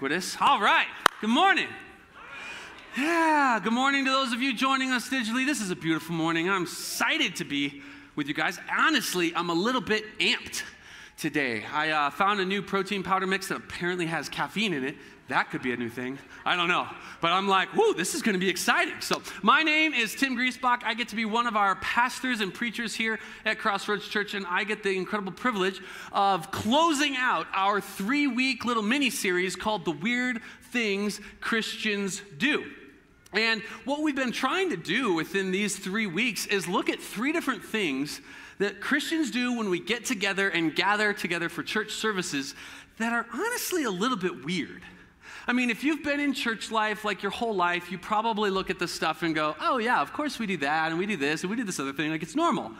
Ubiquitous. All right. Good morning. Yeah. Good morning to those of you joining us digitally. This is a beautiful morning. I'm excited to be with you guys. Honestly, I'm a little bit amped today. I uh, found a new protein powder mix that apparently has caffeine in it. That could be a new thing. I don't know. But I'm like, whoo, this is going to be exciting. So, my name is Tim Griesbach. I get to be one of our pastors and preachers here at Crossroads Church, and I get the incredible privilege of closing out our three week little mini series called The Weird Things Christians Do. And what we've been trying to do within these three weeks is look at three different things that Christians do when we get together and gather together for church services that are honestly a little bit weird. I mean, if you've been in church life like your whole life, you probably look at this stuff and go, oh, yeah, of course we do that, and we do this, and we do this other thing, like it's normal.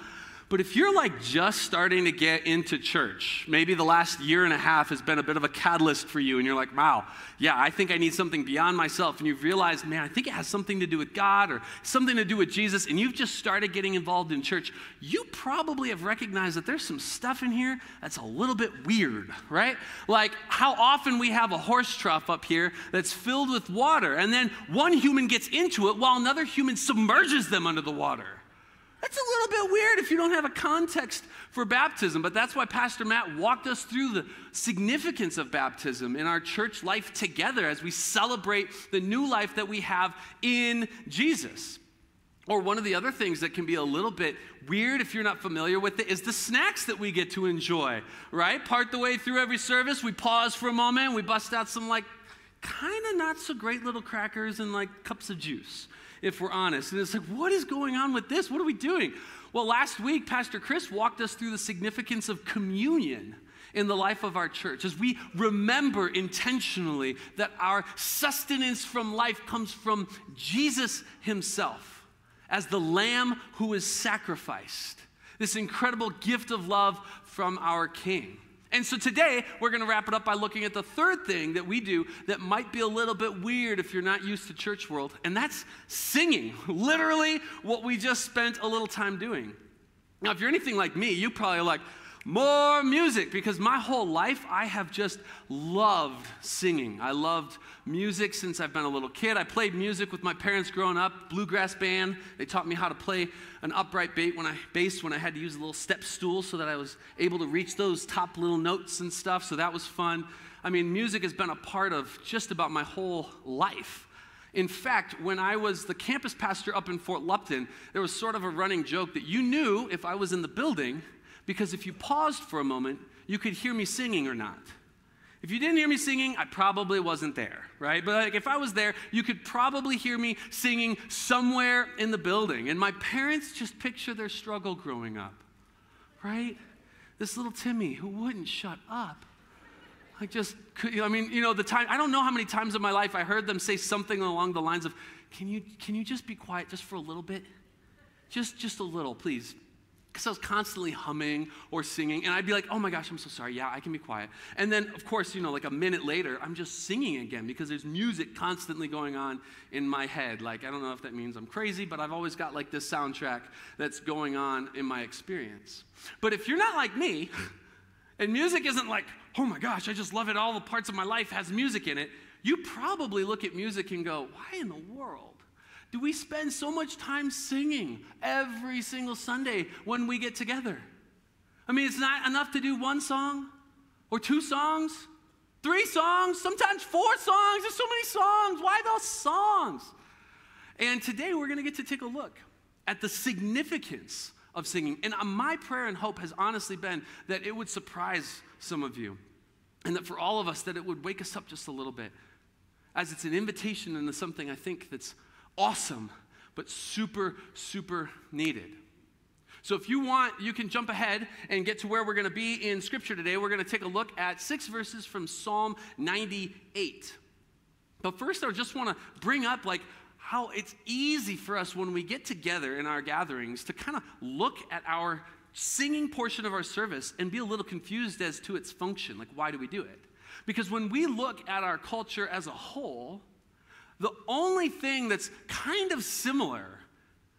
But if you're like just starting to get into church, maybe the last year and a half has been a bit of a catalyst for you, and you're like, wow, yeah, I think I need something beyond myself. And you've realized, man, I think it has something to do with God or something to do with Jesus, and you've just started getting involved in church, you probably have recognized that there's some stuff in here that's a little bit weird, right? Like how often we have a horse trough up here that's filled with water, and then one human gets into it while another human submerges them under the water. That's a little bit weird if you don't have a context for baptism, but that's why Pastor Matt walked us through the significance of baptism in our church life together as we celebrate the new life that we have in Jesus. Or one of the other things that can be a little bit weird if you're not familiar with it is the snacks that we get to enjoy, right? Part the way through every service, we pause for a moment, we bust out some like kind of not so great little crackers and like cups of juice if we're honest. And it's like, what is going on with this? What are we doing? Well, last week, Pastor Chris walked us through the significance of communion in the life of our church as we remember intentionally that our sustenance from life comes from Jesus Himself as the Lamb who is sacrificed. This incredible gift of love from our King. And so today, we're going to wrap it up by looking at the third thing that we do that might be a little bit weird if you're not used to church world, and that's singing. Literally, what we just spent a little time doing. Now, if you're anything like me, you probably like, more music because my whole life I have just loved singing. I loved music since I've been a little kid. I played music with my parents growing up, bluegrass band. They taught me how to play an upright bass when I bass when I had to use a little step stool so that I was able to reach those top little notes and stuff. So that was fun. I mean, music has been a part of just about my whole life. In fact, when I was the campus pastor up in Fort Lupton, there was sort of a running joke that you knew if I was in the building because if you paused for a moment, you could hear me singing or not. If you didn't hear me singing, I probably wasn't there, right? But like if I was there, you could probably hear me singing somewhere in the building. And my parents just picture their struggle growing up, right? This little Timmy who wouldn't shut up. I just could, I mean, you know, the time, I don't know how many times in my life I heard them say something along the lines of, can you, can you just be quiet just for a little bit? Just, just a little, please because I was constantly humming or singing, and I'd be like, oh my gosh, I'm so sorry. Yeah, I can be quiet. And then, of course, you know, like a minute later, I'm just singing again because there's music constantly going on in my head. Like, I don't know if that means I'm crazy, but I've always got like this soundtrack that's going on in my experience. But if you're not like me, and music isn't like, oh my gosh, I just love it, all the parts of my life has music in it, you probably look at music and go, why in the world? Do we spend so much time singing every single Sunday when we get together? I mean, it's not enough to do one song or two songs, three songs, sometimes four songs. There's so many songs. Why those songs? And today we're going to get to take a look at the significance of singing. And uh, my prayer and hope has honestly been that it would surprise some of you and that for all of us that it would wake us up just a little bit as it's an invitation into something I think that's awesome, but super, super needed. So, if you want, you can jump ahead and get to where we're going to be in Scripture today. We're going to take a look at six verses from Psalm 98. But first, I just want to bring up like how it's easy for us when we get together in our gatherings to kind of look at our singing portion of our service and be a little confused as to its function. Like, why do we do it? Because when we look at our culture as a whole, the only thing that's kind of similar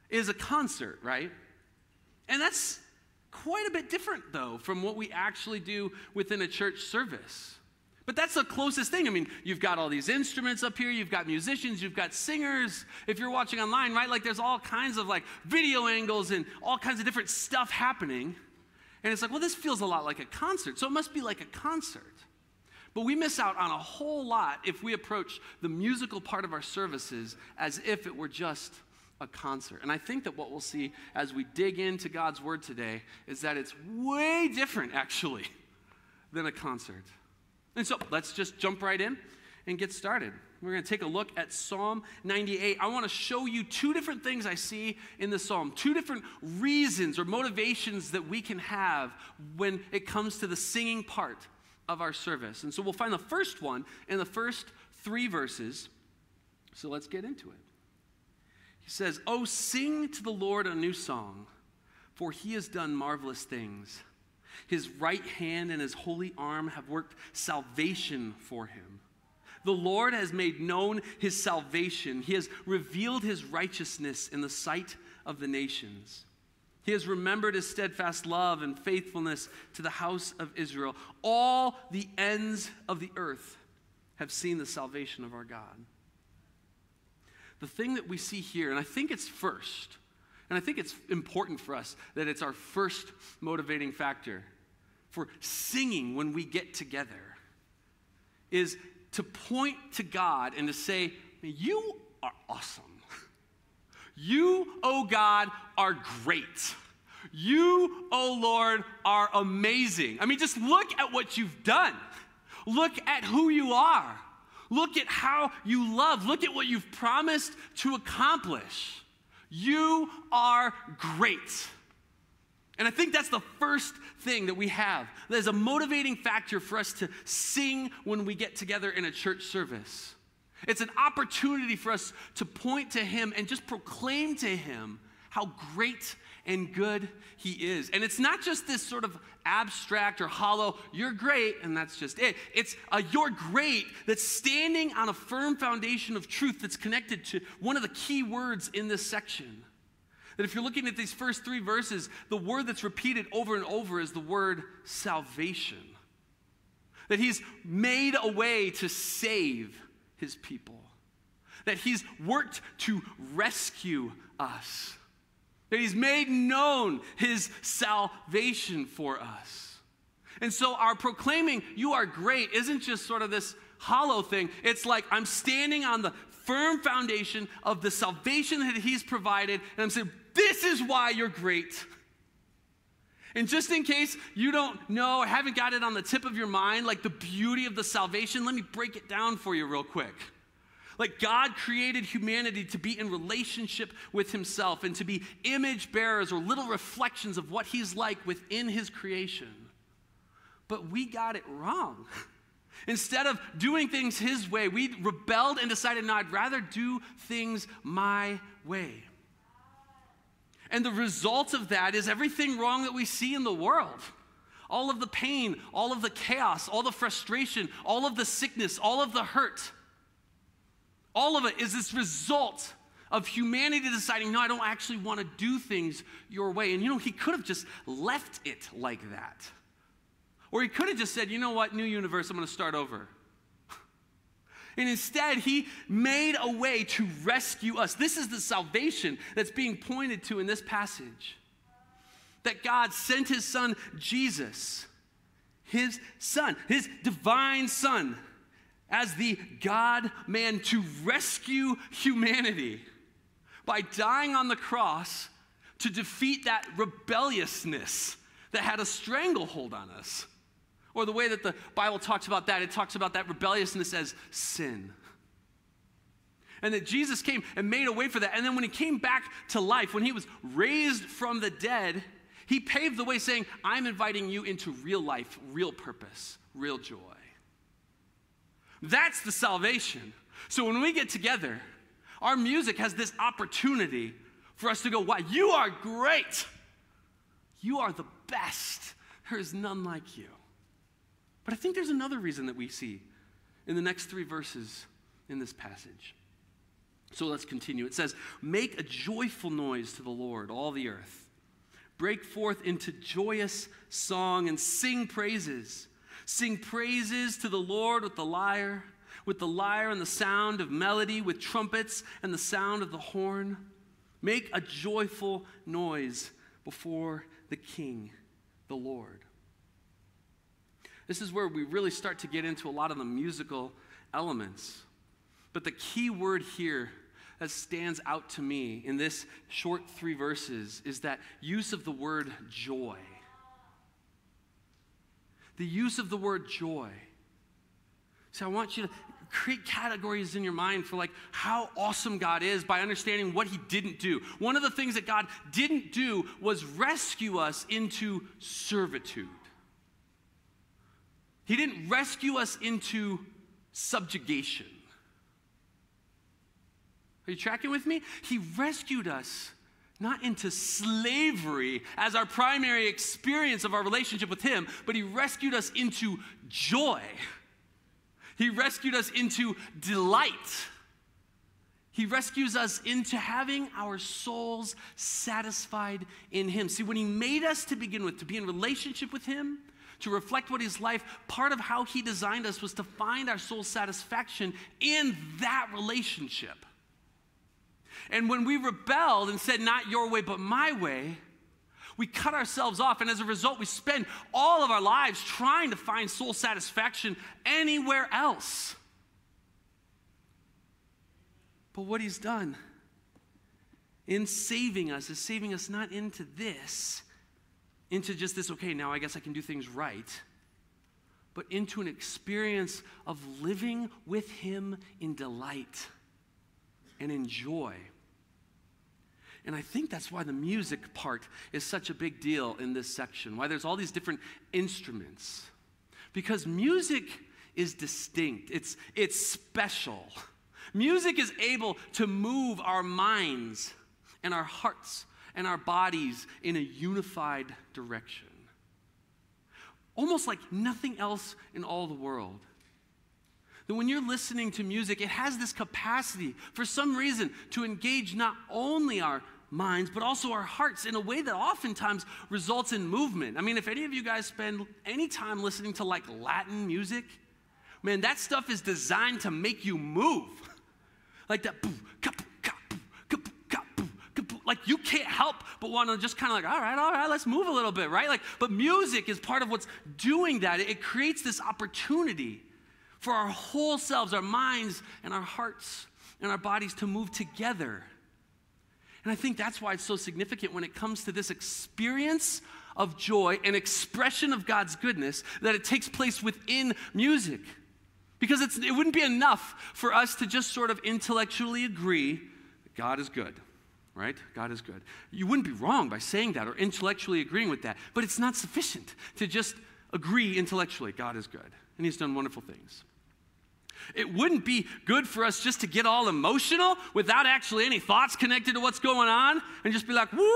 is a concert, right? And that's quite a bit different, though, from what we actually do within a church service. But that's the closest thing. I mean, you've got all these instruments up here, you've got musicians, you've got singers. If you're watching online, right? Like there's all kinds of like video angles and all kinds of different stuff happening. And it's like, well, this feels a lot like a concert. So it must be like a concert. But we miss out on a whole lot if we approach the musical part of our services as if it were just a concert. And I think that what we'll see as we dig into God's word today is that it's way different, actually, than a concert. And so let's just jump right in and get started. We're going to take a look at Psalm 98. I want to show you two different things I see in the psalm, two different reasons or motivations that we can have when it comes to the singing part of our service. And so we'll find the first one in the first three verses. So let's get into it. He says, Oh, sing to the Lord a new song, for he has done marvelous things. His right hand and his holy arm have worked salvation for him. The Lord has made known his salvation. He has revealed his righteousness in the sight of the nations. He has remembered his steadfast love and faithfulness to the house of Israel. All the ends of the earth have seen the salvation of our God. The thing that we see here, and I think it's first, and I think it's important for us that it's our first motivating factor for singing when we get together, is to point to God and to say, You are awesome. You, oh God, are great. You, oh Lord, are amazing. I mean, just look at what you've done. Look at who you are. Look at how you love. Look at what you've promised to accomplish. You are great. And I think that's the first thing that we have. that is a motivating factor for us to sing when we get together in a church service. It's an opportunity for us to point to Him and just proclaim to Him how great and good He is. And it's not just this sort of abstract or hollow, you're great, and that's just it. It's a you're great that's standing on a firm foundation of truth that's connected to one of the key words in this section. That if you're looking at these first three verses, the word that's repeated over and over is the word salvation. That He's made a way to save His people. That He's worked to rescue us that he's made known his salvation for us. And so our proclaiming, you are great, isn't just sort of this hollow thing. It's like I'm standing on the firm foundation of the salvation that he's provided, and I'm saying, this is why you're great. And just in case you don't know or haven't got it on the tip of your mind, like the beauty of the salvation, let me break it down for you real quick. Like God created humanity to be in relationship with Himself and to be image bearers or little reflections of what He's like within His creation. But we got it wrong. Instead of doing things His way, we rebelled and decided, no, I'd rather do things my way. And the result of that is everything wrong that we see in the world. All of the pain, all of the chaos, all the frustration, all of the sickness, all of the hurt. All of it is this result of humanity deciding, no, I don't actually want to do things your way. And you know, he could have just left it like that. Or he could have just said, you know what, new universe, I'm going to start over. And instead, he made a way to rescue us. This is the salvation that's being pointed to in this passage. That God sent his son, Jesus, his son, his divine son, as the God man to rescue humanity by dying on the cross to defeat that rebelliousness that had a stranglehold on us. Or the way that the Bible talks about that, it talks about that rebelliousness as sin. And that Jesus came and made a way for that. And then when he came back to life, when he was raised from the dead, he paved the way saying, I'm inviting you into real life, real purpose, real joy. That's the salvation. So when we get together, our music has this opportunity for us to go, wow, you are great. You are the best. There is none like you. But I think there's another reason that we see in the next three verses in this passage. So let's continue. It says, Make a joyful noise to the Lord, all the earth. Break forth into joyous song and sing praises Sing praises to the Lord with the lyre, with the lyre and the sound of melody, with trumpets and the sound of the horn. Make a joyful noise before the King, the Lord. This is where we really start to get into a lot of the musical elements. But the key word here that stands out to me in this short three verses is that use of the word joy. The use of the word joy. So I want you to create categories in your mind for like how awesome God is by understanding what he didn't do. One of the things that God didn't do was rescue us into servitude. He didn't rescue us into subjugation. Are you tracking with me? He rescued us not into slavery as our primary experience of our relationship with Him, but He rescued us into joy. He rescued us into delight. He rescues us into having our souls satisfied in Him. See, when He made us to begin with, to be in relationship with Him, to reflect what His life, part of how He designed us was to find our soul satisfaction in that relationship. And when we rebelled and said, Not your way, but my way, we cut ourselves off. And as a result, we spend all of our lives trying to find soul satisfaction anywhere else. But what he's done in saving us is saving us not into this, into just this, okay, now I guess I can do things right, but into an experience of living with him in delight and in joy. And I think that's why the music part is such a big deal in this section, why there's all these different instruments. Because music is distinct, it's, it's special. Music is able to move our minds and our hearts and our bodies in a unified direction. Almost like nothing else in all the world that when you're listening to music, it has this capacity for some reason to engage not only our minds, but also our hearts in a way that oftentimes results in movement. I mean, if any of you guys spend any time listening to like Latin music, man, that stuff is designed to make you move. Like that, like you can't help but want to just kind of like, all right, all right, let's move a little bit, right? Like, but music is part of what's doing that. It creates this opportunity for our whole selves, our minds and our hearts and our bodies to move together. And I think that's why it's so significant when it comes to this experience of joy and expression of God's goodness that it takes place within music. Because it wouldn't be enough for us to just sort of intellectually agree that God is good, right? God is good. You wouldn't be wrong by saying that or intellectually agreeing with that, but it's not sufficient to just agree intellectually God is good and He's done wonderful things. It wouldn't be good for us just to get all emotional without actually any thoughts connected to what's going on and just be like, woo!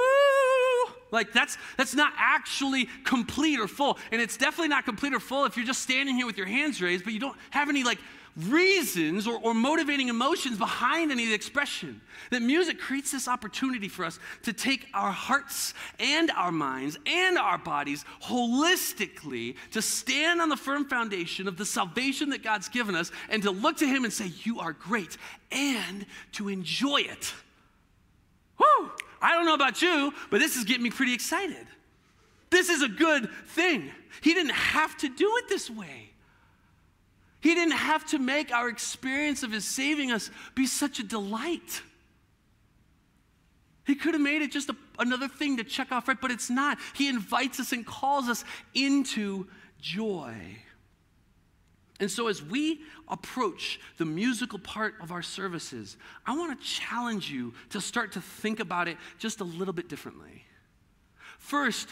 Like that's that's not actually complete or full. And it's definitely not complete or full if you're just standing here with your hands raised, but you don't have any like reasons or, or motivating emotions behind any of the expression. That music creates this opportunity for us to take our hearts and our minds and our bodies holistically to stand on the firm foundation of the salvation that God's given us and to look to Him and say, You are great, and to enjoy it. Woo! I don't know about you, but this is getting me pretty excited. This is a good thing. He didn't have to do it this way. He didn't have to make our experience of His saving us be such a delight. He could have made it just a, another thing to check off, right? But it's not. He invites us and calls us into joy. And so, as we approach the musical part of our services, I want to challenge you to start to think about it just a little bit differently. First,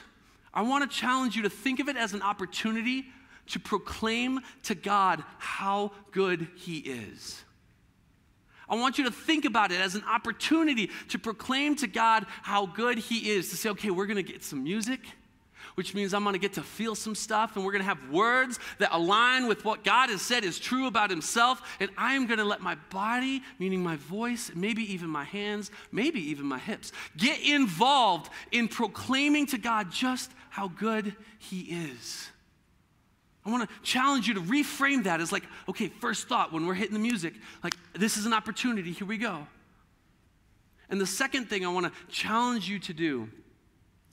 I want to challenge you to think of it as an opportunity to proclaim to God how good He is. I want you to think about it as an opportunity to proclaim to God how good He is. To say, okay, we're going to get some music, which means I'm going to get to feel some stuff, and we're going to have words that align with what God has said is true about Himself. And I am going to let my body, meaning my voice, maybe even my hands, maybe even my hips, get involved in proclaiming to God just how good He is. I want to challenge you to reframe that as like, okay, first thought when we're hitting the music, like, this is an opportunity, here we go. And the second thing I want to challenge you to do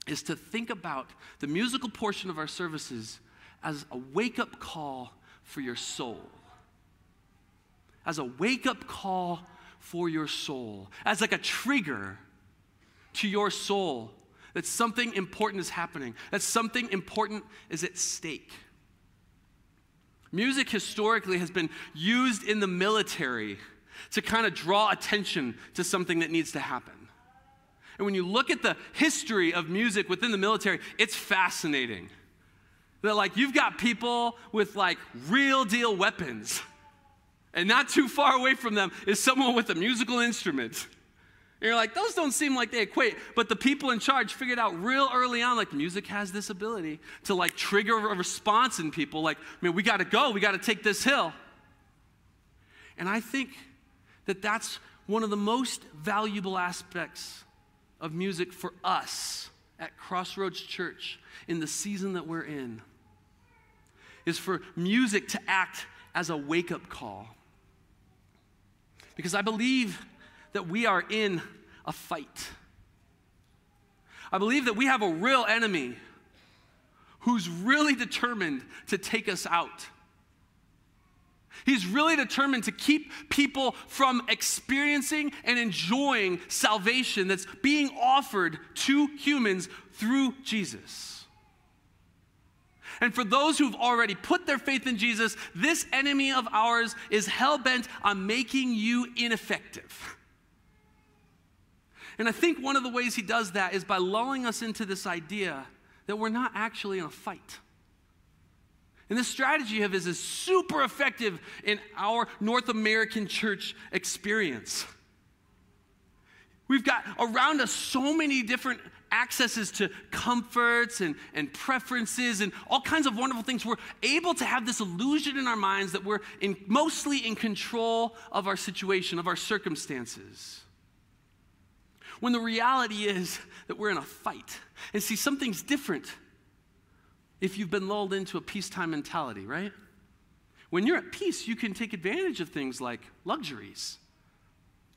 is to think about the musical portion of our services as a wake up call for your soul. As a wake up call for your soul, as like a trigger to your soul that something important is happening, that something important is at stake. Music historically has been used in the military to kind of draw attention to something that needs to happen. And when you look at the history of music within the military, it's fascinating. That, like, you've got people with, like, real deal weapons. And not too far away from them is someone with a musical instrument. And you're like, those don't seem like they equate. But the people in charge figured out real early on, like, music has this ability to, like, trigger a response in people. Like, I mean, we got to go. We got to take this hill. And I think that that's one of the most valuable aspects of music for us at Crossroads Church in the season that we're in is for music to act as a wake up call. Because I believe that we are in a fight. I believe that we have a real enemy who's really determined to take us out. He's really determined to keep people from experiencing and enjoying salvation that's being offered to humans through Jesus. And for those who've already put their faith in Jesus, this enemy of ours is hell bent on making you ineffective. And I think one of the ways he does that is by lulling us into this idea that we're not actually in a fight. And this strategy of his is super effective in our North American church experience. We've got around us so many different accesses to comforts and, and preferences and all kinds of wonderful things. We're able to have this illusion in our minds that we're in, mostly in control of our situation, of our circumstances. When the reality is that we're in a fight. And see, something's different if you've been lulled into a peacetime mentality, right? When you're at peace, you can take advantage of things like luxuries.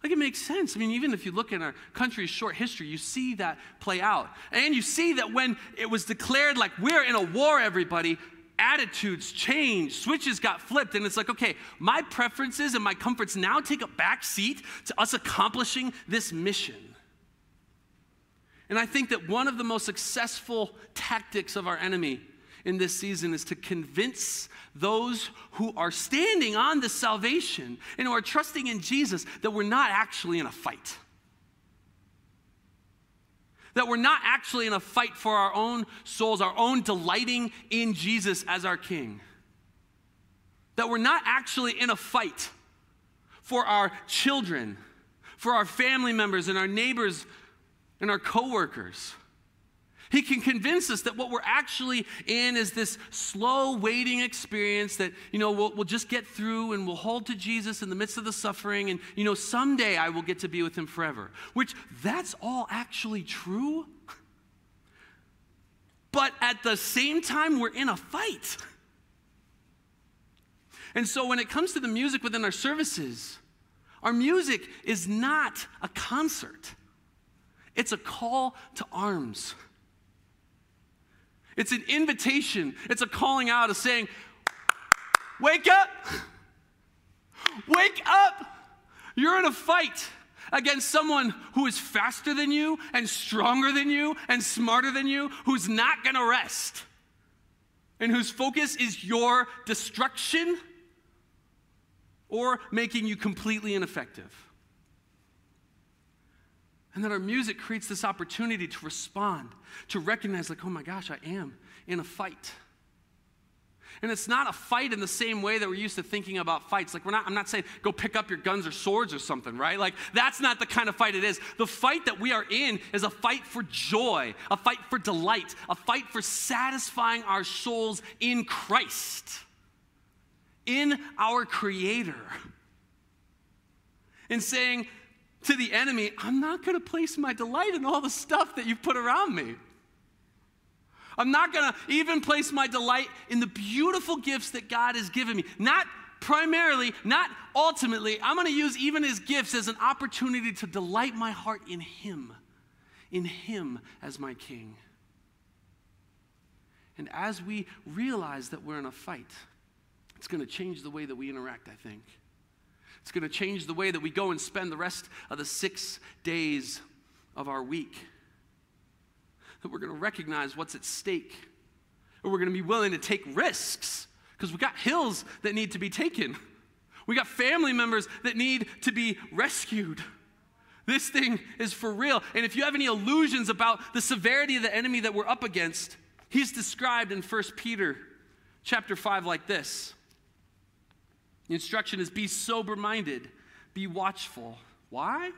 Like it makes sense. I mean, even if you look in our country's short history, you see that play out. And you see that when it was declared like we're in a war, everybody, attitudes changed, switches got flipped, and it's like, okay, my preferences and my comforts now take a back seat to us accomplishing this mission. And I think that one of the most successful tactics of our enemy in this season is to convince those who are standing on the salvation and who are trusting in Jesus that we're not actually in a fight. That we're not actually in a fight for our own souls, our own delighting in Jesus as our King. That we're not actually in a fight for our children, for our family members and our neighbors and our coworkers. He can convince us that what we're actually in is this slow waiting experience that, you know, we'll, we'll just get through and we'll hold to Jesus in the midst of the suffering and, you know, someday I will get to be with him forever. Which, that's all actually true. But at the same time, we're in a fight. And so when it comes to the music within our services, our music is not a concert. It's a call to arms. It's an invitation, it's a calling out of saying, Wake up! Wake up! You're in a fight against someone who is faster than you and stronger than you and smarter than you, who's not gonna rest, and whose focus is your destruction or making you completely ineffective. And that our music creates this opportunity to respond, to recognize, like, oh my gosh, I am in a fight. And it's not a fight in the same way that we're used to thinking about fights. Like, we're not, I'm not saying go pick up your guns or swords or something, right? Like, that's not the kind of fight it is. The fight that we are in is a fight for joy, a fight for delight, a fight for satisfying our souls in Christ, in our Creator. And saying, to the enemy, I'm not going to place my delight in all the stuff that you've put around me. I'm not going to even place my delight in the beautiful gifts that God has given me. Not primarily, not ultimately. I'm going to use even his gifts as an opportunity to delight my heart in him, in him as my king. And as we realize that we're in a fight, it's going to change the way that we interact, I think. It's going to change the way that we go and spend the rest of the six days of our week. That we're going to recognize what's at stake. And we're going to be willing to take risks because we got hills that need to be taken. We got family members that need to be rescued. This thing is for real. And if you have any illusions about the severity of the enemy that we're up against, he's described in 1 Peter chapter 5 like this. The instruction is be sober minded, be watchful. Why?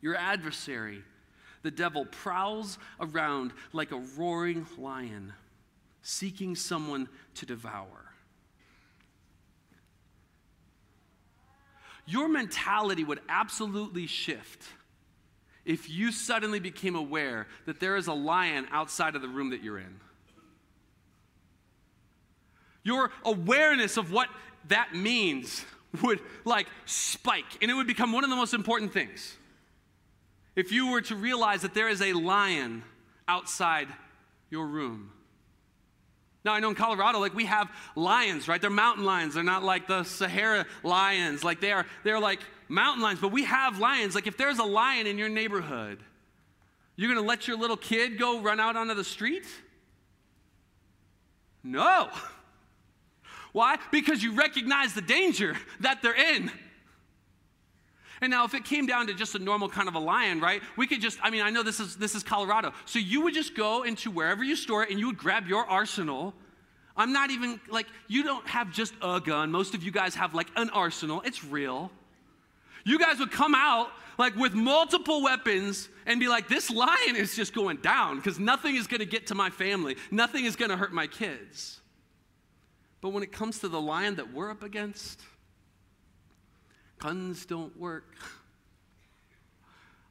Your adversary, the devil, prowls around like a roaring lion, seeking someone to devour. Your mentality would absolutely shift if you suddenly became aware that there is a lion outside of the room that you're in. Your awareness of what that means would like spike and it would become one of the most important things. If you were to realize that there is a lion outside your room. Now, I know in Colorado, like we have lions, right? They're mountain lions. They're not like the Sahara lions. Like they are, they're like mountain lions, but we have lions. Like if there's a lion in your neighborhood, you're gonna let your little kid go run out onto the street? No. Why? Because you recognize the danger that they're in. And now, if it came down to just a normal kind of a lion, right? We could just, I mean, I know this is this is Colorado. So you would just go into wherever you store it and you would grab your arsenal. I'm not even like, you don't have just a gun. Most of you guys have like an arsenal. It's real. You guys would come out like with multiple weapons and be like, this lion is just going down because nothing is going to get to my family. Nothing is going to hurt my kids. But when it comes to the lion that we're up against, guns don't work.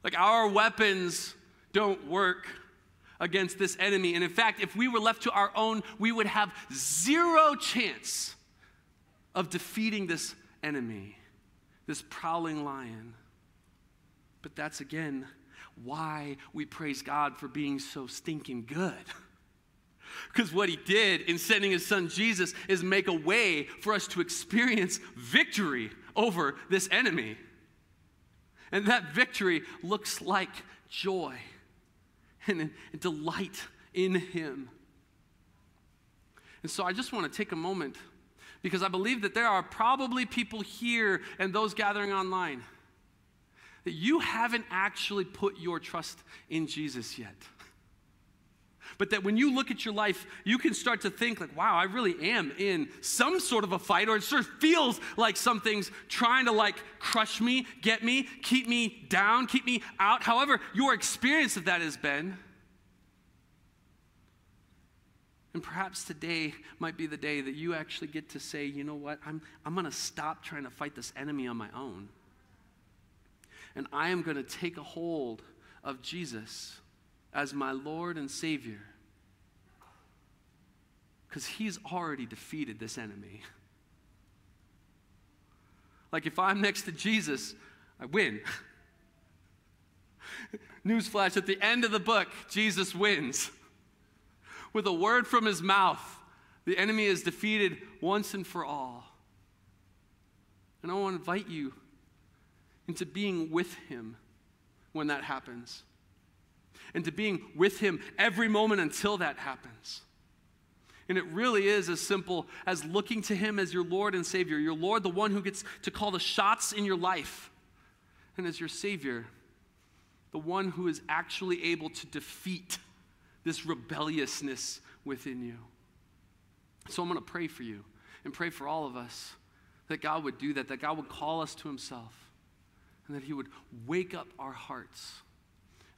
Like our weapons don't work against this enemy. And in fact, if we were left to our own, we would have zero chance of defeating this enemy, this prowling lion. But that's again why we praise God for being so stinking good. Because what he did in sending his son Jesus is make a way for us to experience victory over this enemy. And that victory looks like joy and, delight in him. And so I just want to take a moment because I believe that there are probably people here and those gathering online that you haven't actually put your trust in Jesus yet. But that when you look at your life, you can start to think, like, wow, I really am in some sort of a fight, or it sort of feels like something's trying to like crush me, get me, keep me down, keep me out. However, your experience of that has been. And perhaps today might be the day that you actually get to say, you know what, I'm, I'm going to stop trying to fight this enemy on my own. And I am going to take a hold of Jesus as my Lord and Savior because He's already defeated this enemy. Like if I'm next to Jesus, I win. Newsflash at the end of the book, Jesus wins. With a word from his mouth, the enemy is defeated once and for all. And I want to invite you into being with him when that happens and to being with Him every moment until that happens. And it really is as simple as looking to Him as your Lord and Savior, your Lord, the one who gets to call the shots in your life, and as your Savior, the one who is actually able to defeat this rebelliousness within you. So I'm going to pray for you and pray for all of us that God would do that, that God would call us to Himself, and that He would wake up our hearts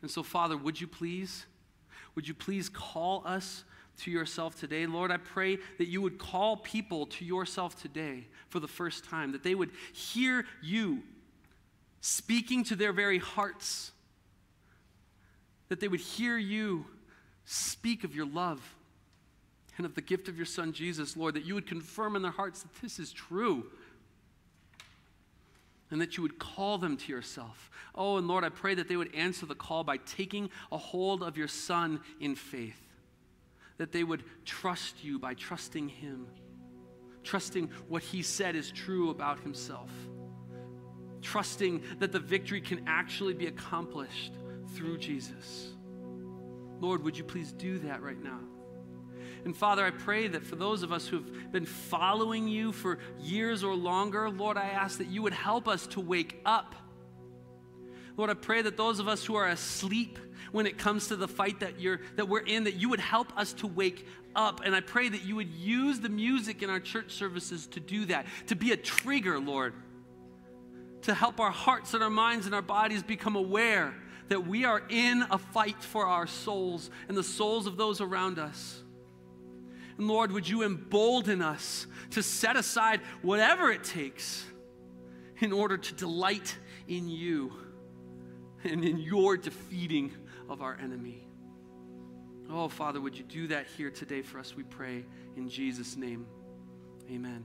and so, Father, would you please, would you please call us to yourself today? Lord, I pray that you would call people to yourself today for the first time, that they would hear you speaking to their very hearts, that they would hear you speak of your love and of the gift of your Son Jesus, Lord, that you would confirm in their hearts that this is true and that you would call them to yourself. Oh, and Lord, I pray that they would answer the call by taking a hold of your Son in faith, that they would trust you by trusting Him, trusting what He said is true about Himself, trusting that the victory can actually be accomplished through Jesus. Lord, would you please do that right now? And Father, I pray that for those of us who have been following you for years or longer, Lord, I ask that you would help us to wake up. Lord, I pray that those of us who are asleep when it comes to the fight that you're that we're in, that you would help us to wake up. And I pray that you would use the music in our church services to do that, to be a trigger, Lord, to help our hearts and our minds and our bodies become aware that we are in a fight for our souls and the souls of those around us. And Lord, would you embolden us to set aside whatever it takes in order to delight in you and in your defeating of our enemy. Oh, Father, would you do that here today for us, we pray, in Jesus' name. Amen.